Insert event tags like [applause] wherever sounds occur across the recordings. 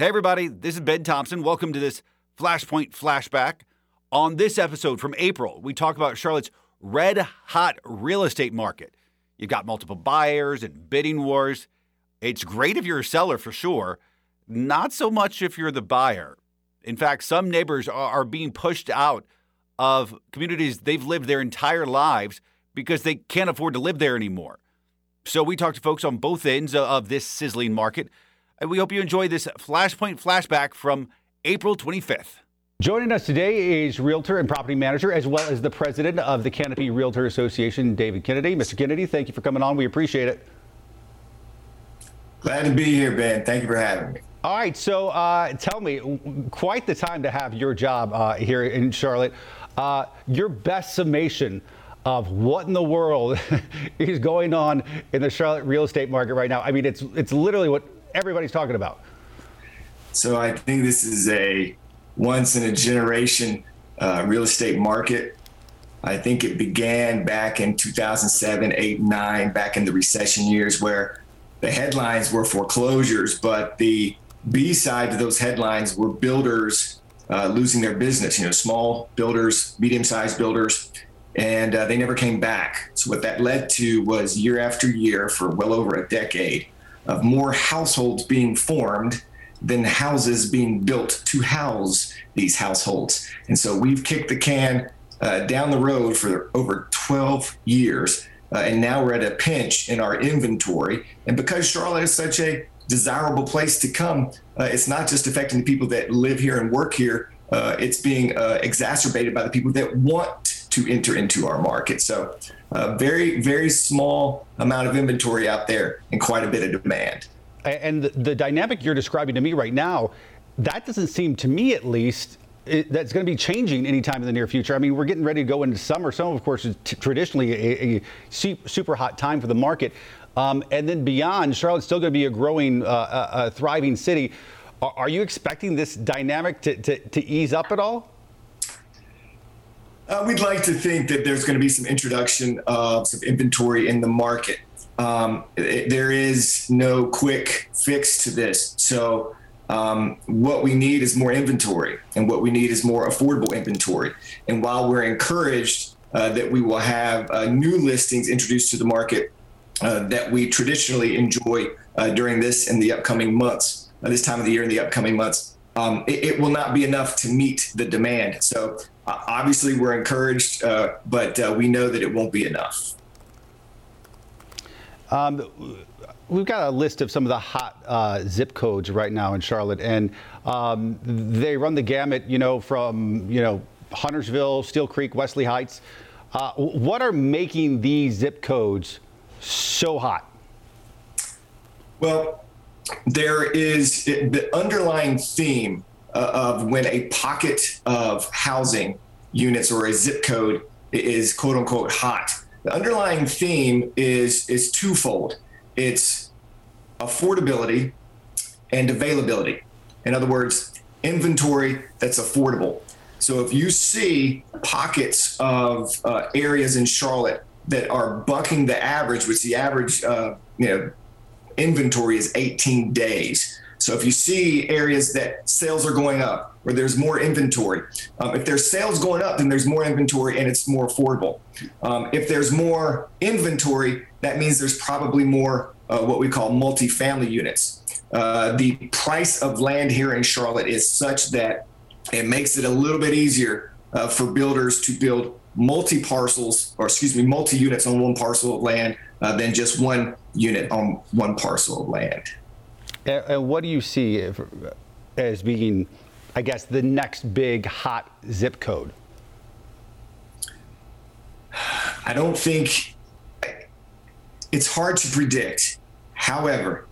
Hey, everybody, this is Ben Thompson. Welcome to this Flashpoint Flashback. On this episode from April, we talk about Charlotte's red hot real estate market. You've got multiple buyers and bidding wars. It's great if you're a seller for sure, not so much if you're the buyer. In fact, some neighbors are being pushed out of communities they've lived their entire lives because they can't afford to live there anymore. So we talked to folks on both ends of this sizzling market. And we hope you enjoy this Flashpoint flashback from April 25th. Joining us today is realtor and property manager, as well as the president of the Canopy Realtor Association, David Kennedy. Mr. Kennedy, thank you for coming on. We appreciate it. Glad to be here, Ben. Thank you for having me. All right, so uh, tell me, quite the time to have your job uh, here in Charlotte. Uh, your best summation of what in the world [laughs] is going on in the Charlotte real estate market right now. I mean, it's it's literally what everybody's talking about. So I think this is a once in a generation uh, real estate market. I think it began back in 2007, 8, 9, back in the recession years where the headlines were foreclosures, but the B side to those headlines were builders uh, losing their business, you know, small builders, medium sized builders, and uh, they never came back. So, what that led to was year after year for well over a decade, of more households being formed than houses being built to house these households. And so we've kicked the can uh, down the road for over 12 years. Uh, and now we're at a pinch in our inventory. And because Charlotte is such a desirable place to come, uh, it's not just affecting the people that live here and work here, uh, it's being uh, exacerbated by the people that want to enter into our market. So a very, very small amount of inventory out there and quite a bit of demand. And the, the dynamic you're describing to me right now, that doesn't seem to me at least it, that's going to be changing anytime in the near future. I mean, we're getting ready to go into summer. Summer, of course, is t- traditionally a, a, super hot time for the market. Um, and then beyond, Charlotte's still going to be a growing, uh, a, a thriving city. Are, are, you expecting this dynamic to, to, to ease up at all? Uh, we'd like to think that there's going to be some introduction of some inventory in the market. Um, it, there is no quick fix to this. So, um, what we need is more inventory, and what we need is more affordable inventory. And while we're encouraged uh, that we will have uh, new listings introduced to the market uh, that we traditionally enjoy uh, during this and the upcoming months, uh, this time of the year in the upcoming months, um, it, it, will not be enough to meet the demand. So obviously, we're encouraged, uh, but uh, we know that it won't be enough. Um, we've got a list of some of the hot uh, zip codes right now in Charlotte, and um, they run the gamut, you know, from you know Huntersville, Steel Creek, Wesley Heights. Uh, what are making these zip codes so hot? Well, there is the underlying theme of when a pocket of housing units or a zip code is quote unquote hot. The underlying theme is is twofold. It's affordability and availability. In other words, inventory that's affordable. So if you see pockets of uh, areas in Charlotte that are bucking the average, which the average uh, you know inventory is 18 days. So if you see areas that sales are going up or there's more inventory, um, if there's sales going up, then there's more inventory and it's more affordable. Um, if there's more inventory, that means there's probably more uh, what we call multifamily units. Uh, the price of land here in Charlotte is such that it makes it a little bit easier uh, for builders to build multi parcels, or excuse me, multi units on one parcel of land uh, than just one unit on one parcel of land. And, what do you see as being, I guess, the next big hot zip code? I don't think it's hard to predict. However,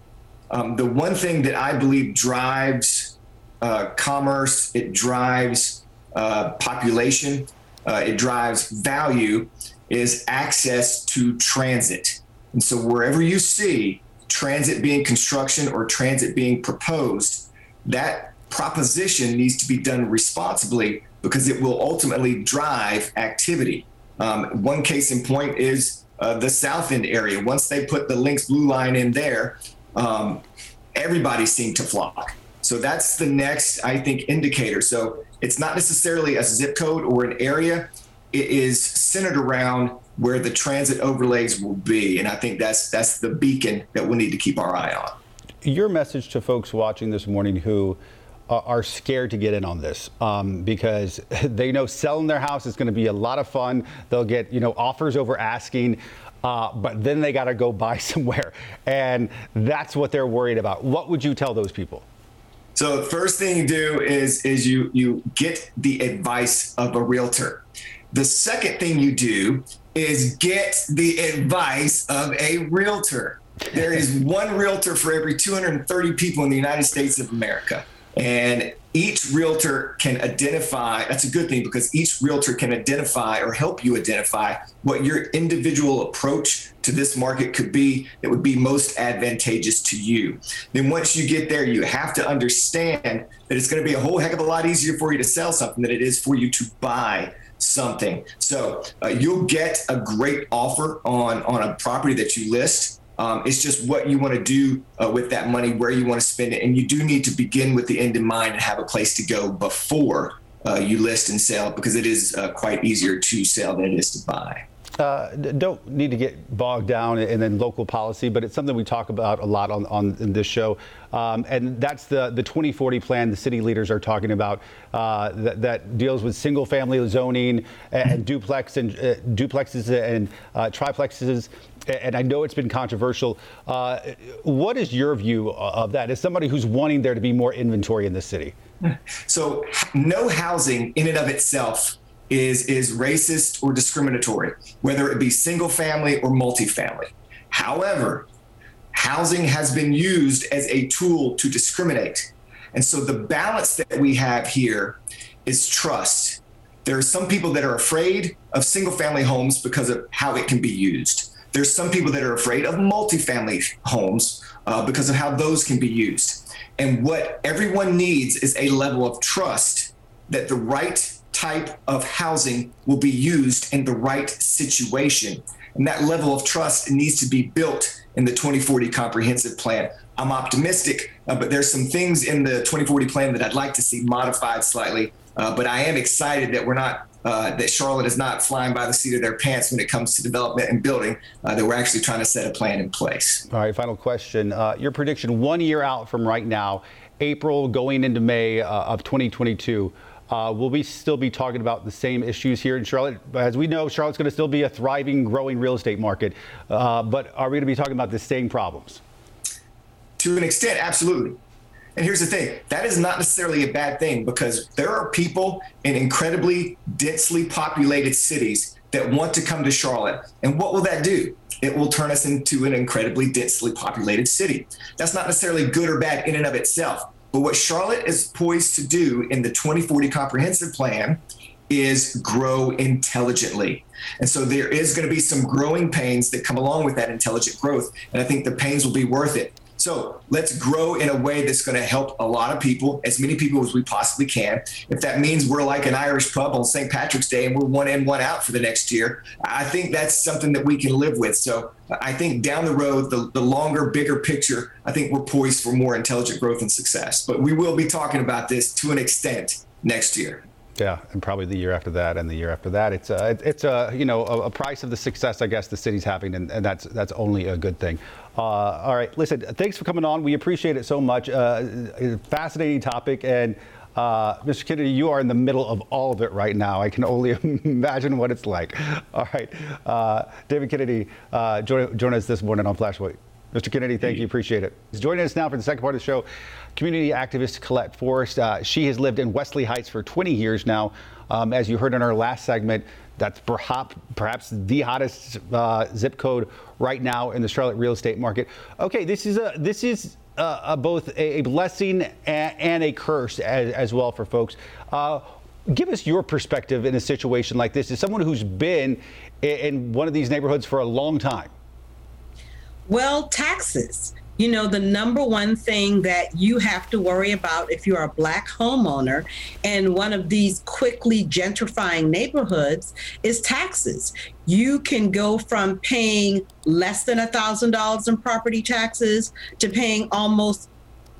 um, the one thing that I believe drives uh, commerce, it drives uh, population, uh, it drives value, is access to transit. And so wherever you see transit being construction or transit being proposed, that proposition needs to be done responsibly because it will ultimately drive activity. Um, one case in point is uh, the South End area. Once they put the Lynx Blue Line in there, um, everybody seemed to flock. So that's the next, I think, indicator. So it's not necessarily a zip code or an area. It is centered around where the transit overlays will be, and I think that's that's the beacon that we need to keep our eye on. Your message to folks watching this morning who are scared to get in on this um, because [laughs] they know selling their house is going to be a lot of fun. They'll get you know offers over asking. Uh, but then they got to go [laughs] buy somewhere, and that's what they're worried about. What would you tell those people? So the first thing you do is is you you get the advice of a realtor. The second thing you do is get the advice of a realtor. There is [laughs] one realtor for every 230 people in the United States of America. And each realtor can identify, that's a good thing because each realtor can identify or help you identify what your individual approach to this market could be that would be most advantageous to you. Then once you get there, you have to understand that it's going to be a whole heck of a lot easier for you to sell something than it is for you to buy something. So uh, you'll get a great offer on on a property that you list um, it's just what you want to do uh, with that money, where you want to spend it. And you do need to begin with the end in mind and have a place to go before uh, you list and sell because it is uh, quite easier to sell than it is to buy. Uh, don't need to get bogged down in, in local policy, but it's something we talk about a lot on, on this show. Um, and that's the, the 2040 plan the city leaders are talking about uh, that, that, deals with single family zoning and, and duplex and uh, duplexes and uh, triplexes. And I know it's been controversial. Uh, what is your view of that as somebody who's wanting there to be more inventory in the city? [laughs] So, no housing in and of itself is is racist or discriminatory, whether it be single family or multifamily. However, housing has been used as a tool to discriminate. And so the balance that we have here is trust. There are some people that are afraid of single family homes because of how it can be used. There's some people that are afraid of multifamily homes uh, because of how those can be used. And what everyone needs is a level of trust that the right type of housing will be used in the right situation. And that level of trust needs to be built in the 2040 comprehensive plan. I'm optimistic, uh, but there's some things in the 2040 plan that I'd like to see modified slightly. Uh, but I am excited that we're not uh, that Charlotte is not flying by the seat of their pants when it comes to development and building. Uh, that we're actually trying to set a plan in place. All right, final question. Uh, your prediction: one year out from right now, April going into May uh, of 2022. Uh, will we still be talking about the same issues here in Charlotte? As we know, Charlotte's going to still be a thriving, growing real estate market. Uh, but are we going to be talking about the same problems? To an extent, absolutely. And here's the thing that is not necessarily a bad thing because there are people in incredibly densely populated cities that want to come to Charlotte. And what will that do? It will turn us into an incredibly densely populated city. That's not necessarily good or bad in and of itself. But what Charlotte is poised to do in the 2040 comprehensive plan is grow intelligently. And so there is going to be some growing pains that come along with that intelligent growth. And I think the pains will be worth it. So let's grow in a way that's going to help a lot of people, as many people as we possibly can. If that means we're like an Irish pub on St. Patrick's Day and we're one in, one out for the next year, I think that's something that we can live with. So I think down the road, the, the longer, bigger picture, I think we're poised for more intelligent growth and success. But we will be talking about this to an extent next year. Yeah, and probably the year after that, and the year after that. It's uh, a, it's a you know a, price of the success I guess the city's having, and, and that's that's only a good thing. Uh, all right, listen, thanks for coming on. We appreciate it so much. Uh, fascinating topic, and uh, Mr. Kennedy, you are in the middle of all of it right now. I can only [laughs] imagine what it's like. All right, uh, David Kennedy, uh, join, join us this morning on Flashpoint. Mr. Kennedy, thank you. Appreciate it. He's joining us now for the second part of the show. Community activist Colette Forrest. Uh, she has lived in Wesley Heights for 20 years now. Um, as you heard in our last segment, that's perhaps, the hottest uh, zip code right now in the Charlotte real estate market. Okay, this is a this is uh, a, both a, blessing and, and a curse as, as, well for folks. Uh, give us your perspective in a situation like this as someone who's been in one of these neighborhoods for a long time. Well, taxes. You know, the number one thing that you have to worry about if you're a black homeowner in one of these quickly gentrifying neighborhoods is taxes. You can go from paying less than $1,000 in property taxes to paying almost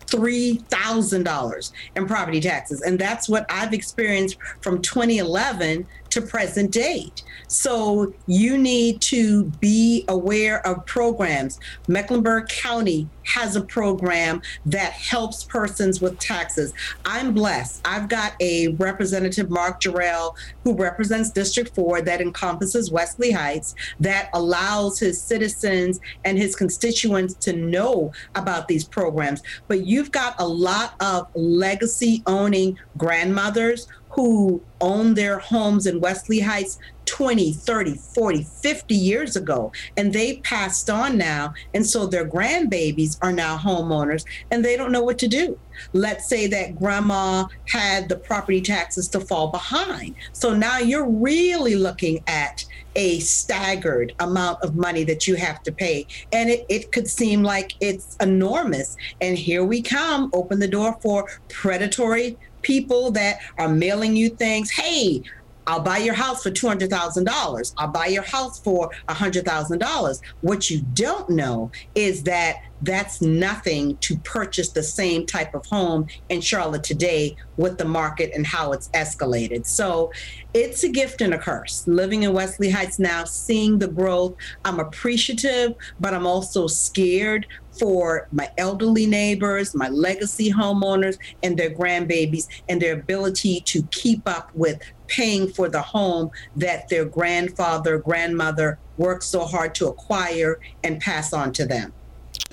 $3,000 in property taxes. And that's what I've experienced from 2011 to present date. So you need to be aware of programs. Mecklenburg County has a program that helps persons with taxes. I'm blessed. I've got a representative, Mark Jerrell, who represents District 4 that encompasses Wesley Heights, that allows his citizens and his constituents to know about these programs. But you've got a lot of legacy owning grandmothers who owned their homes in Wesley Heights 20, 30, 40, 50 years ago, and they passed on now. And so their grandbabies are now homeowners and they don't know what to do. Let's say that grandma had the property taxes to fall behind. So now you're really looking at a staggered amount of money that you have to pay. And it, it could seem like it's enormous. And here we come, open the door for predatory people that are mailing you things. Hey, I'll buy your house for $200,000. I'll buy your house for $100,000. What you don't know is that that's nothing to purchase the same type of home in Charlotte today with the market and how it's escalated. So it's a gift and a curse. Living in Wesley Heights now, seeing the growth, I'm appreciative, but I'm also scared for my elderly neighbors, my legacy homeowners, and their grandbabies, and their ability to keep up with paying for the home that their grandfather, grandmother worked so hard to acquire and pass on to them.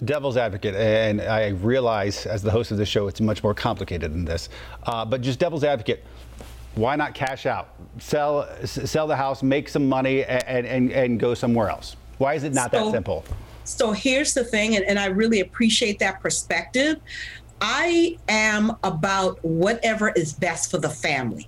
Devil's advocate, and I realize as the host of the show, it's much more complicated than this. Uh, but just devil's advocate, why not cash out, sell, sell the house, make some money, and, and, and go somewhere else? Why is it not so, that simple? So here's the thing, and, and I really appreciate that perspective. I am about whatever is best for the family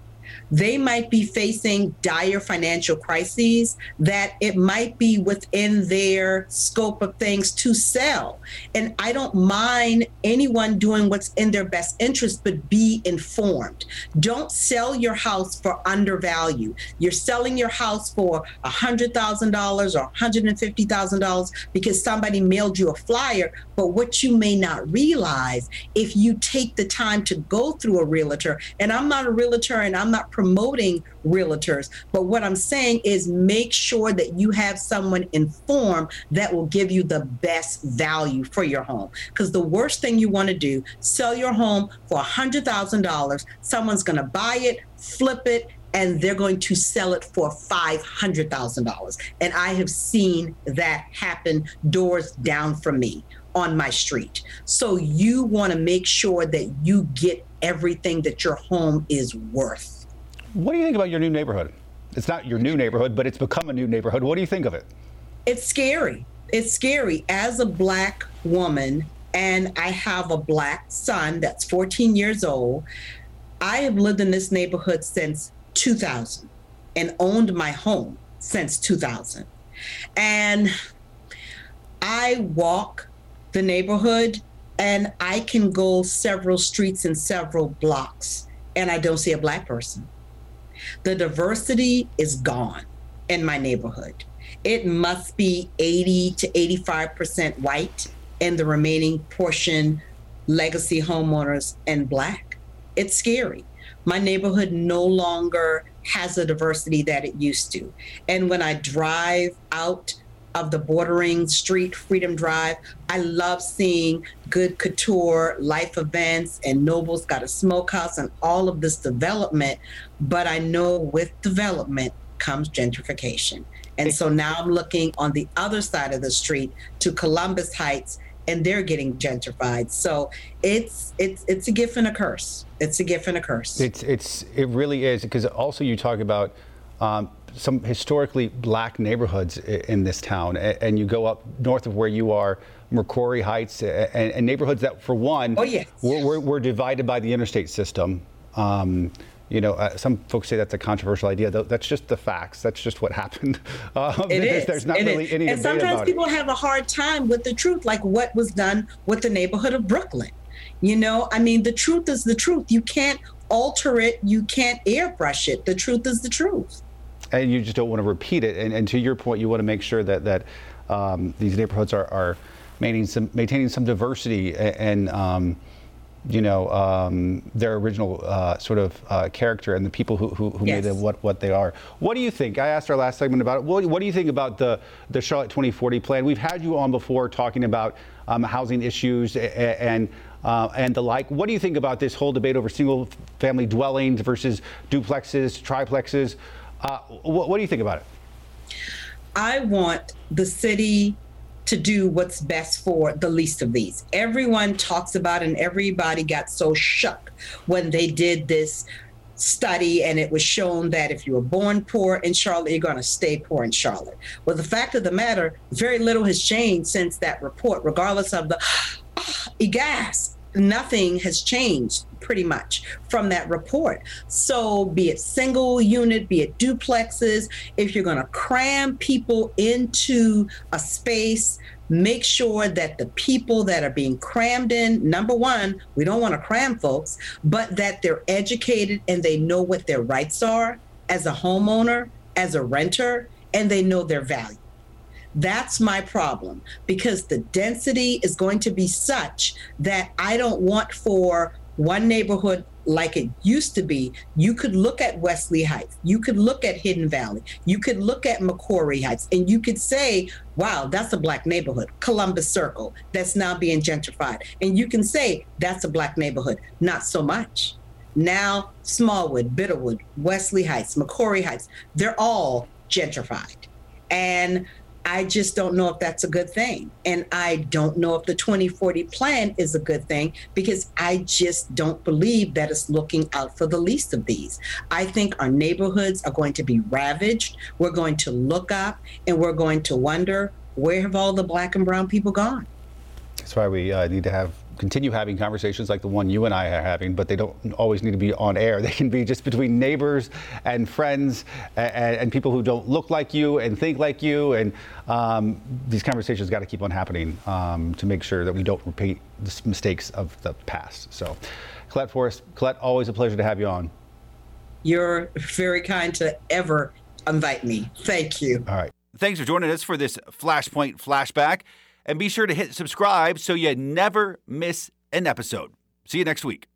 they might be facing dire financial crises that it might be within their scope of things to sell. And I don't mind anyone doing what's in their best interest, but be informed. Don't sell your house for undervalue. You're selling your house for $100,000 or $150,000 because somebody mailed you a flyer. But what you may not realize, if you take the time to go through a realtor, and I'm not a realtor and I'm not promoting realtors. But what I'm saying is make sure that you have someone informed that will give you the best value for your home. Because the worst thing you want to do, sell your home for $100,000. Someone's going to buy it, flip it, and they're going to sell it for $500,000. And I have seen that happen doors down from me on my street. So you want to make sure that you get everything that your home is worth. What do you think about your new neighborhood? It's not your new neighborhood, but it's become a new neighborhood. What do you think of it? It's scary. It's scary. As a black woman, and I have a black son that's 14 years old, I have lived in this neighborhood since 2000 and owned my home since 2000. And I walk the neighborhood and I can go several streets and several blocks and I don't see a black person. The diversity is gone in my neighborhood. It must be 80 to 85% white and the remaining portion legacy homeowners and black. It's scary. My neighborhood no longer has the diversity that it used to. And when I drive out of the bordering street, Freedom Drive. I love seeing Good Couture, Life Events, and Noble's got a smokehouse and all of this development. But I know with development comes gentrification. And so now I'm looking on the other side of the street to Columbus Heights and they're getting gentrified. So it's it's it's a gift and a curse. It's a gift and a curse. It's it's it really is because also you talk about um, some historically black neighborhoods in this town, and you go up north of where you are, McCrorey Heights, and, neighborhoods that, for one, oh, yes. were, were, divided by the interstate system. Um, you know, uh, some folks say that's a controversial idea. Though that's just the facts. That's just what [laughs] happened. Um, it [laughs] is. There's not it really is. any And sometimes people it. have a hard time with the truth, like what was done with the neighborhood of Brooklyn. You know, I mean, the truth is the truth. You can't alter it. You can't airbrush it. The truth is the truth and you just don't want to repeat it. And, and to your point, you want to make sure that that um, these neighborhoods are, are maintaining some maintaining some diversity and. Um, you know, um, their original uh, sort of uh, character and the people who, who, who yes. made them what, what they are. What do you think? I asked our last segment about it. What, what do you think about the, the Charlotte 2040 plan? We've had you on before talking about um, housing issues and, and uh, and the like. What do you think about this whole debate over single family dwellings versus duplexes, triplexes? Uh, what, what do you think about it? I want the city to do what's best for the least of these. Everyone talks about and everybody got so shook when they did this study and it was shown that if you were born poor in Charlotte, you're going to stay poor in Charlotte. Well, the fact of the matter, very little has changed since that report, regardless of the oh, [gasps] gas nothing has changed pretty much from that report. So, be it single unit, be it duplexes, if you're going to cram people into a space, make sure that the people that are being crammed in, number one, we don't want to cram folks, but that they're educated and they know what their rights are as a homeowner, as a renter, and they know their value. That's my problem because the density is going to be such that I don't want for one neighborhood like it used to be. You could look at Wesley Heights, you could look at Hidden Valley, you could look at McCrorey Heights, and you could say, wow, that's a black neighborhood. Columbus Circle, that's now being gentrified. And you can say, that's a black neighborhood. Not so much. Now, Smallwood, Bitterwood, Wesley Heights, McCrorey Heights, they're all gentrified. And I just don't know if that's a good thing. And I don't know if the 2040 plan is a good thing because I just don't believe that it's looking out for the least of these. I think our neighborhoods are going to be ravaged. We're going to look up and we're going to wonder where have all the black and brown people gone? That's why we uh, need to have continue having conversations like the one you and I are having, but they don't always need to be on air. [laughs] They can be just between neighbors and friends and, and people who don't look like you and think like you. And um, these conversations got to keep on happening um, to make sure that we don't repeat the mistakes of the past. So, Colette Forrest, Colette, always a pleasure to have you on. You're very kind to ever invite me. Thank you. All right. Thanks for joining us for this Flashpoint flashback. And be sure to hit subscribe so you never miss an episode. See you next week.